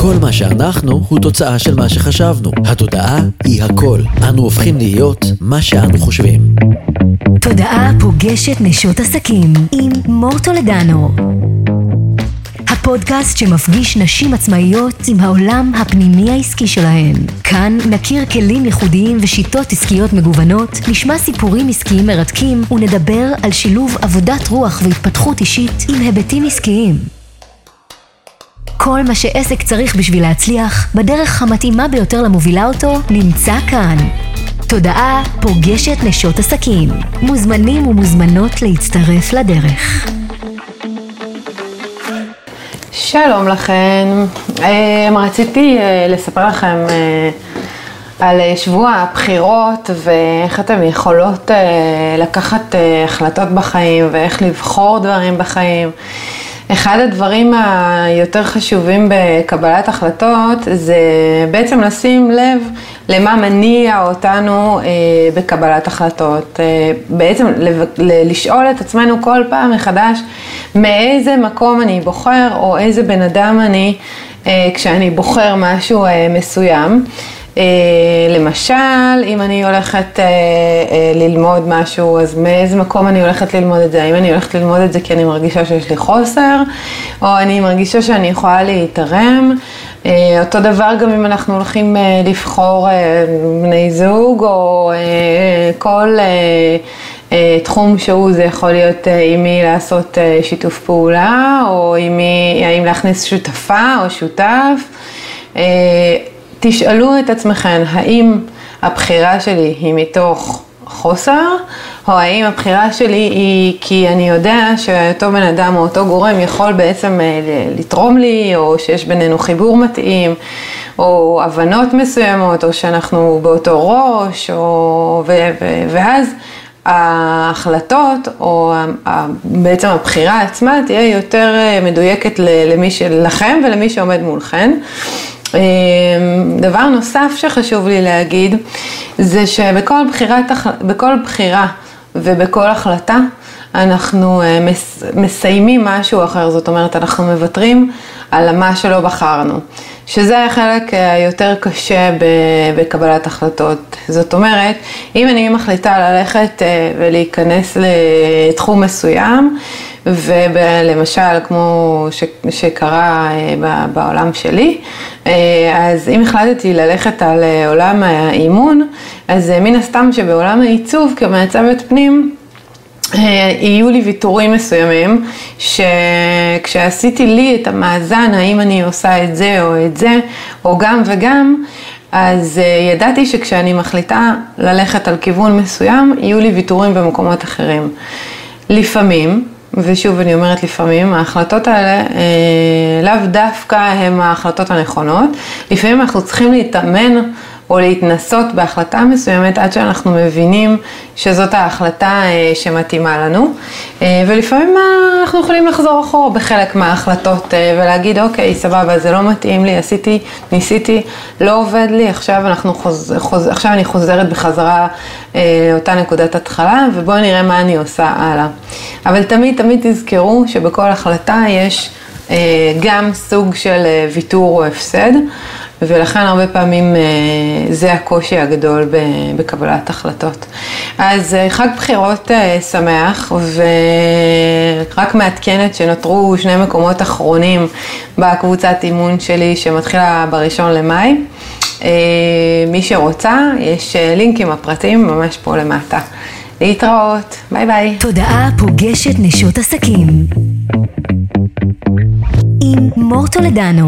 כל מה שאנחנו הוא תוצאה של מה שחשבנו. התודעה היא הכל. אנו הופכים להיות מה שאנו חושבים. תודעה פוגשת נשות עסקים עם מור טולדנו. הפודקאסט שמפגיש נשים עצמאיות עם העולם הפנימי העסקי שלהן. כאן נכיר כלים ייחודיים ושיטות עסקיות מגוונות, נשמע סיפורים עסקיים מרתקים ונדבר על שילוב עבודת רוח והתפתחות אישית עם היבטים עסקיים. כל מה שעסק צריך בשביל להצליח, בדרך המתאימה ביותר למובילה אותו, נמצא כאן. תודעה פוגשת נשות עסקים. מוזמנים ומוזמנות להצטרף לדרך. שלום לכן, אה, רציתי אה, לספר לכם אה, על שבוע הבחירות ואיך אתן יכולות לקחת החלטות בחיים ואיך לבחור דברים בחיים. אחד הדברים היותר חשובים בקבלת החלטות זה בעצם לשים לב למה מניע אותנו אה, בקבלת החלטות. אה, בעצם לשאול את עצמנו כל פעם מחדש מאיזה מקום אני בוחר או איזה בן אדם אני אה, כשאני בוחר משהו מסוים. אה, למשל, אם אני הולכת אה, אה, ללמוד משהו, אז מאיזה מקום אני הולכת ללמוד את זה? האם אני הולכת ללמוד את זה כי אני מרגישה שיש לי חוסר, או אני מרגישה שאני יכולה להתערם? אותו דבר גם אם אנחנו הולכים לבחור בני זוג, או כל תחום שהוא, זה יכול להיות עם מי לעשות שיתוף פעולה, או עם מי, האם להכניס שותפה או שותף. תשאלו את עצמכם, האם הבחירה שלי היא מתוך חוסר, או האם הבחירה שלי היא כי אני יודע שאותו בן אדם או אותו גורם יכול בעצם אה, לתרום לי, או שיש בינינו חיבור מתאים, או הבנות מסוימות, או שאנחנו באותו ראש, או... ו... ו... ואז ההחלטות, או בעצם הבחירה עצמה, תהיה יותר אה, מדויקת למי שלכם ולמי שעומד מולכם. אמ, דבר נוסף שחשוב לי להגיד, זה שבכל בחירת, בכל בחירה ובכל החלטה, אנחנו אה, מסיימים משהו אחר, זאת אומרת, אנחנו מוותרים על מה שלא בחרנו, שזה החלק אה, היותר קשה בקבלת החלטות. זאת אומרת, אם אני מחליטה ללכת אה, ולהיכנס לתחום מסוים, ולמשל, כמו ש, שקרה אה, בעולם שלי, אה, אז אם החלטתי ללכת על אה, עולם האימון, אז מן הסתם שבעולם העיצוב כמעצבת פנים, יהיו לי ויתורים מסוימים, שכשעשיתי לי את המאזן, האם אני עושה את זה או את זה, או גם וגם, אז ידעתי שכשאני מחליטה ללכת על כיוון מסוים, יהיו לי ויתורים במקומות אחרים. לפעמים, ושוב אני אומרת לפעמים, ההחלטות האלה אה, לאו דווקא הן ההחלטות הנכונות, לפעמים אנחנו צריכים להתאמן או להתנסות בהחלטה מסוימת עד שאנחנו מבינים שזאת ההחלטה אה, שמתאימה לנו. אה, ולפעמים אנחנו יכולים לחזור אחורה בחלק מההחלטות אה, ולהגיד, אוקיי, סבבה, זה לא מתאים לי, עשיתי, ניסיתי, לא עובד לי, עכשיו, אנחנו חוז, חוז, עכשיו אני חוזרת בחזרה לאותה נקודת התחלה, ובואו נראה מה אני עושה הלאה. אבל תמיד, תמיד תזכרו שבכל החלטה יש גם סוג של ויתור או הפסד. ולכן הרבה פעמים אה, זה הקושי הגדול בקבלת החלטות. אז אה, חג בחירות אה, שמח, ורק מעדכנת שנותרו שני מקומות אחרונים בקבוצת אימון שלי שמתחילה בראשון למאי. מי שרוצה, יש לינק עם הפרטים ממש פה למטה. להתראות, ביי ביי. תודעה פוגשת נשות עסקים עם מור טולדנו.